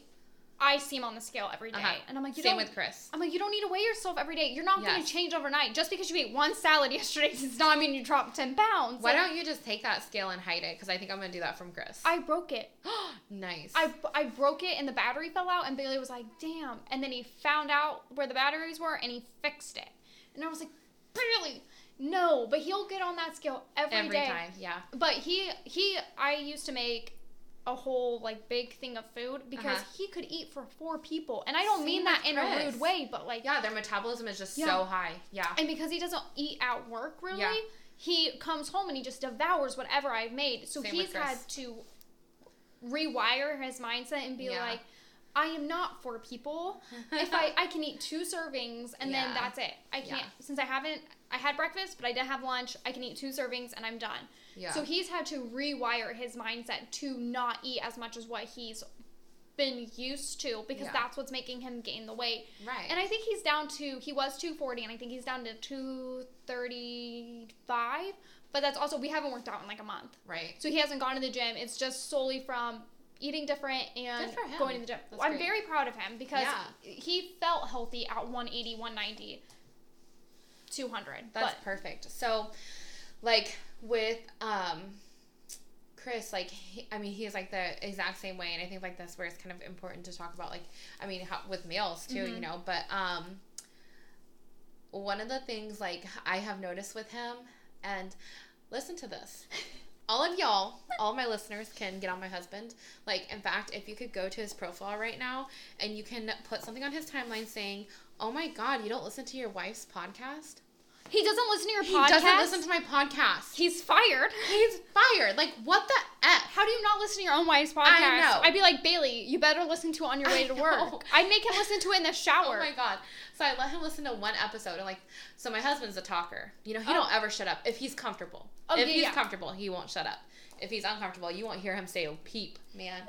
I see him on the scale every day, Uh-huh. and I'm like, you Same don't. with Chris. I'm like, you don't need to weigh yourself every day. You're not going to change overnight. Just because you ate one salad yesterday does not mean you dropped 10 pounds. Why Like, don't you just take that scale and hide it? Because I think I'm gonna do that from Chris. I broke it. nice. I, I broke it and the battery fell out, and Bailey was like, damn. And then he found out where the batteries were and he fixed it. And I was like, Bailey, no. But he'll get on that scale every every day. time. Yeah. But he, he, I used to make a whole like big thing of food because Uh-huh. he could eat for four people. And I don't mean that in a rude way, but like, Yeah, their metabolism is just Yeah. so high. Yeah. and because he doesn't eat at work really, Yeah. he comes home and he just devours whatever I've made. So Same he's had to rewire his mindset and be Yeah. like, I am not for people. if I I can eat two servings and Yeah. then that's it. I can't Yeah. since I haven't I had breakfast, but I didn't have lunch. I can eat two servings and I'm done. Yeah. So he's had to rewire his mindset to not eat as much as what he's been used to because Yeah. that's what's making him gain the weight. Right. And I think he's down to he was 240 and I think he's down to 235, but that's also we haven't worked out in like a month. right. So he hasn't gone to the gym. It's just solely from eating different and Good for him. going to the gym. That's I'm great. very proud of him because Yeah. he felt healthy at 180, 190, 200. That's but perfect. So, like with um, Chris, like he, I mean, he's like the exact same way, and I think like that's where it's kind of important to talk about, like I mean, how, with males too, you Mhm. know. But um, one of the things like I have noticed with him, and listen to this. All of y'all, all my listeners can get on my husband. Like, in fact, if you could go to his profile right now and you can put something on his timeline saying, Oh my God, you don't listen to your wife's podcast? He doesn't listen to your podcast. He doesn't listen to my podcast. He's fired. He's fired. Like, what the F? How do you not listen to your own wife's podcast? I know. I'd be like, Bailey, you better listen to it on your way I to know. work. I'd make him listen to it in the oh shower. Oh my god. So I let him listen to one episode and like so my husband's a talker. You know, he Oh. don't ever shut up. If he's comfortable. Oh, if yeah, he's yeah. comfortable, he won't shut up. If he's uncomfortable, you won't hear him say a peep, man.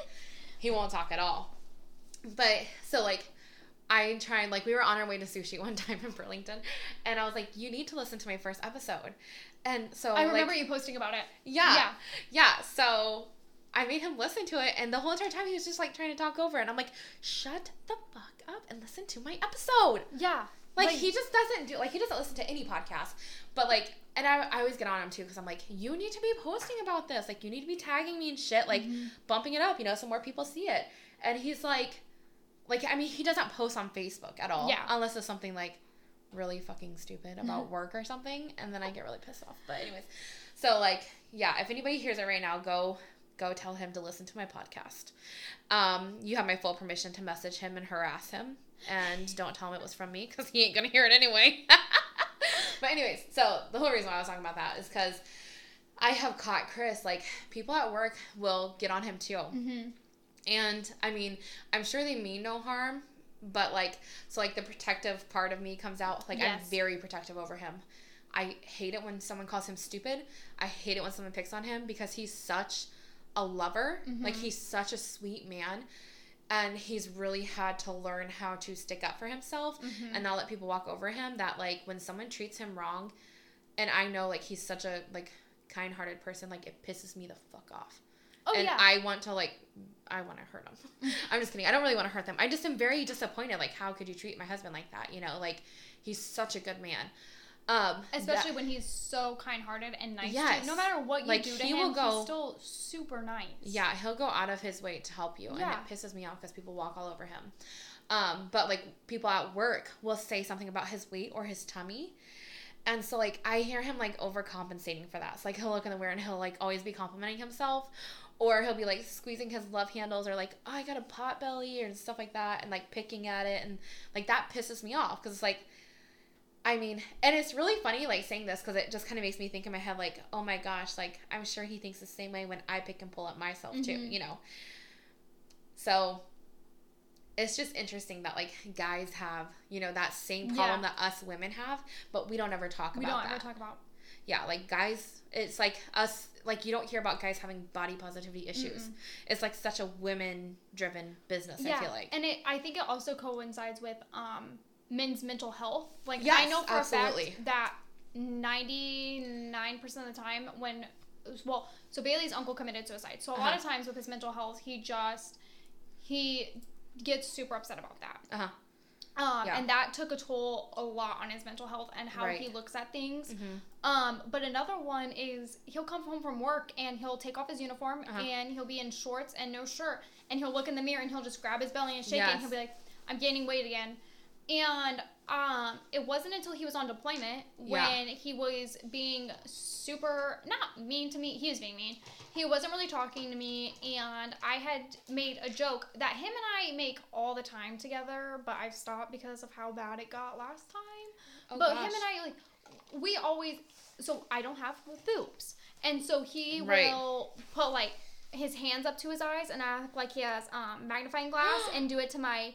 he won't talk at all. But so like I tried like we were on our way to sushi one time in Burlington and I was like, You need to listen to my first episode. And so I like, remember you posting about it. Yeah. Yeah. Yeah. So I made him listen to it, and the whole entire time he was just like trying to talk over it. And I'm like, shut the fuck up and listen to my episode. Yeah. Like, he just doesn't do, like, he doesn't listen to any podcast. But, like, and I, I always get on him too because I'm like, you need to be posting about this. Like, you need to be tagging me and shit, like, Mm-hmm. bumping it up, you know, so more people see it. And he's like, like, I mean, he doesn't post on Facebook at all. Yeah. Mm-hmm. Unless it's something like really fucking stupid about work or something. And then I get really pissed off. But, anyways, so, like, yeah, if anybody hears it right now, go. Go tell him to listen to my podcast. Um, you have my full permission to message him and harass him, and don't tell him it was from me because he ain't gonna hear it anyway. but anyways, so the whole reason why I was talking about that is because I have caught Chris like people at work will get on him too, Mm-hmm. And I mean I'm sure they mean no harm, but like so like the protective part of me comes out. Like I'm very protective over him. I hate it when someone calls him stupid. I hate it when someone picks on him because he's such a lover. Like Mhm. he's such a sweet man. And he's really had to learn how to stick up for himself Mhm. and not let people walk over him. That like when someone treats him wrong, and I know like he's such a like kind-hearted person, like it pisses me the fuck off. Oh and yeah. I want to like I want to hurt him. I'm just kidding. I don't really want to hurt them. I just am very disappointed. Like how could you treat my husband like that? You know, like he's such a good man. Um, Especially that- when he's so kind-hearted and nice to Yes. you. No matter what you Like, do to he him, will go- he's still super nice. Yeah, he'll go out of his way to help you, Yeah. and it pisses me off because people walk all over him. Um, but like people at work will say something about his weight or his tummy, and so like I hear him like overcompensating for that. So like he'll look in the mirror and he'll like always be complimenting himself, or he'll be like squeezing his love handles or like oh I got a pot belly or stuff like that, and like picking at it, and like that pisses me off because it's like. I mean, and it's really funny, like saying this because it just kind of makes me think in my head, like, oh my gosh, like I'm sure he thinks the same way when I pick and pull up myself too, Mhm. you know. So it's just interesting that like guys have, you know, that same problem Yeah. that us women have, but we don't ever talk We about don't that. ever talk about. Yeah, like guys, it's like us, like you don't hear about guys having body positivity issues. Mm-mm. It's like such a women-driven business. I feel like. and it I think it also coincides with um men's mental health. Like I know for absolutely. a fact that ninety nine percent of the time when well, so Bailey's uncle committed suicide. So a lot Uh-huh. of times with his mental health, he just he gets super upset about that. Uh huh. Um, Yeah. and that took a toll a lot on his mental health and how Right. he looks at things. hmm Um, but another one is he'll come home from work and he'll take off his uniform Uh-huh. and he'll be in shorts and no shirt and he'll look in the mirror and he'll just grab his belly and shake it and he'll be like, "I'm gaining weight again." And um, it wasn't until he was on deployment Yeah. when he was being super not mean to me. He was being mean. He wasn't really talking to me, and I had made a joke that him and I make all the time together, but I've stopped because of how bad it got last time Oh, but gosh. him and I like we always so I don't have boobs. And so he Right. will put like his hands up to his eyes and act like he has um magnifying glass and do it to my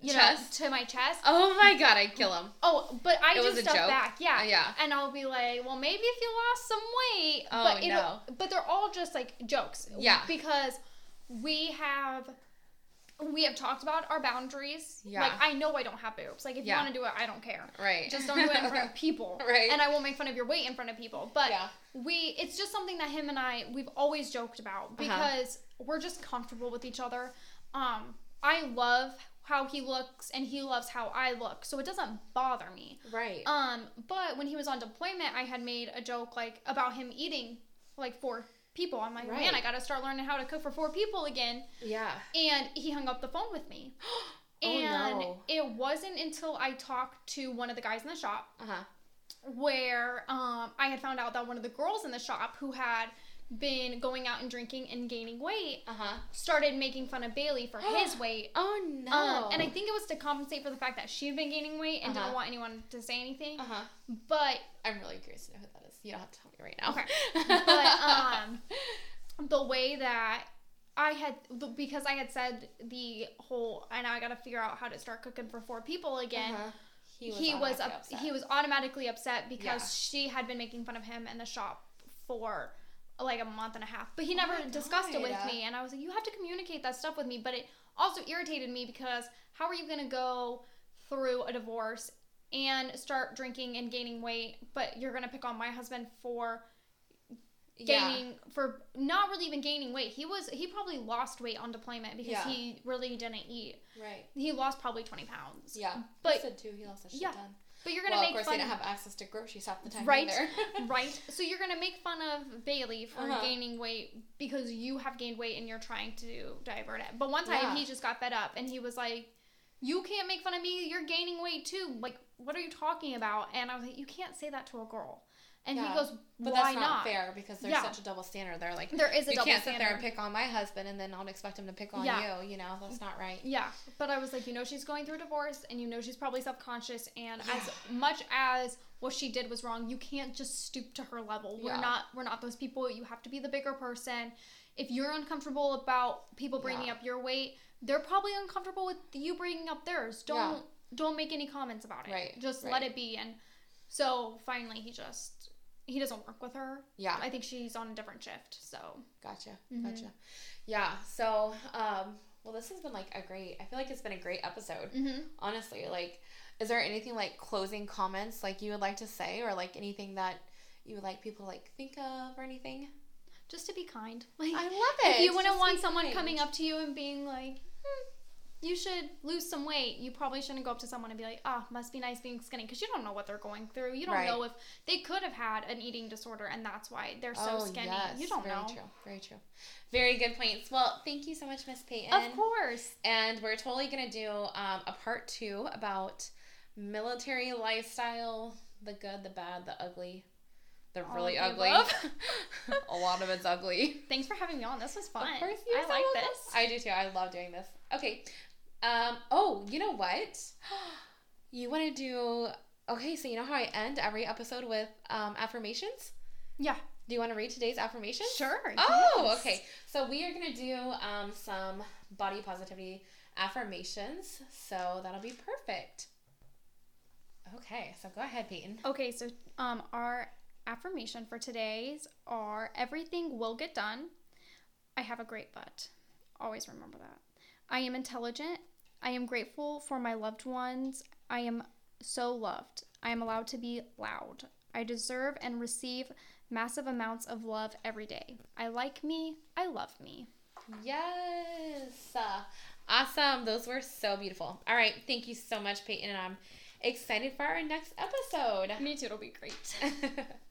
you Chest? know to my chest. Oh my god, I'd kill him. Oh, but I It do stuff joke? back, yeah, Uh, yeah. And I'll be like, well, maybe if you lost some weight, Oh, but no. but they're all just like jokes, Yeah. because we have we have talked about our boundaries. Yeah. Like I know I don't have boobs. Like if Yeah. you want to do it, I don't care. Right. Just don't do it in front of people. Right. And I won't make fun of your weight in front of people. But Yeah. we it's just something that him and I we've always joked about because we're just comfortable with each other. Um I love how he looks and he loves how I look. So it doesn't bother me. Right. Um, but when he was on deployment, I had made a joke like about him eating like four people. I'm like, Right. man, I gotta start learning how to cook for four people again. yeah. And he hung up the phone with me. Oh, and no. it wasn't until I talked to one of the guys in the shop Uh huh. where um, I had found out that one of the girls in the shop who had been going out and drinking and gaining weight Uh huh. started making fun of Bailey for his weight. Oh no. Um, and I think it was to compensate for the fact that she had been gaining weight and Uh-huh. didn't want anyone to say anything. Uh huh. But I'm really curious to know who that is. You don't have to tell me right now. Okay. but um, the way that I had because I had said the whole and now I got to figure out how to start cooking for four people again. Uh-huh. He was, automatically up, upset. he was automatically upset because Yeah. she had been making fun of him in the shop for like a month and a half. But he oh never Oh discussed it with me and I was like you have to communicate that stuff with me, but it also irritated me because how are you going to go through a divorce and start drinking and gaining weight, but you're going to pick on my husband for Yeah. gaining for not really even gaining weight. He was he probably lost weight on deployment because Yeah. he really didn't eat. Right. He lost probably 20 pounds. Yeah. But- he said too. He lost a shit yeah, ton. But you're going to Well, of make course, fun they didn't have access to groceries half the time Right. right? So you're gonna make fun of Bailey for Uh-huh. gaining weight because you have gained weight and you're trying to divert it. But one time Yeah. he just got fed up and he was like, "You can't make fun of me. You're gaining weight too. Like, what are you talking about?" And I was like, "You can't say that to a girl." And Yeah. he goes, But "Why that's not, fair because there's Yeah. such a double standard. They're like, There is a you double can't sit there and pick on my husband and then not expect him to pick on Yeah. you. You know, that's not right. Yeah, but I was like, you know, she's going through a divorce, and you know she's probably subconscious. And as much as what she did was wrong, you can't just stoop to her level. We're Yeah. not, we're not those people. You have to be the bigger person. If you're uncomfortable about people bringing Yeah. up your weight, they're probably uncomfortable with you bringing up theirs. Don't, Yeah. don't make any comments about it. Right, Just right. let it be. And so finally, he just, he doesn't work with her. Yeah. I think she's on a different shift. So Gotcha. Mhm. Gotcha. Yeah. So, um, well, this has been like a great, I feel like it's been a great episode. mm-hmm. Honestly, like, is there anything like closing comments like you would like to say or like anything that you would like people to like think of or anything? just to be kind. Like, I love it. if you wouldn't want someone kind. coming up to you and being like, you should lose some weight, you probably shouldn't go up to someone and be like, ah, must be nice being skinny, because you don't know what they're going through. You don't Right. know if they could have had an eating disorder and that's why they're so skinny. you don't Oh, very know. true. Very true. Very good points. Well, thank you so much, Miss Peyton. Of course. And we're totally gonna do um, a part two about military lifestyle, the good, the bad, the ugly, the All really ugly. a lot of it's ugly. Thanks for having me on. This was fun. Of course, you're I like this. I do too. I love doing this. Okay. Um. Oh, you know what? You want to do? Okay. So you know how I end every episode with um, affirmations. yeah. Do you want to read today's affirmation? Sure. Oh, yes. okay. So we are gonna do um, some body positivity affirmations. So that'll be perfect. Okay, so go ahead, Peyton. Okay, so um, our affirmation for today's are everything will get done. I have a great butt. Always remember that. I am intelligent. I am grateful for my loved ones. I am so loved. I am allowed to be loud. I deserve and receive massive amounts of love every day. I like me. I love me. Yes. Awesome. Those were so beautiful. All right. Thank you so much, Peyton. And I'm excited for our next episode. Me too, it'll be great.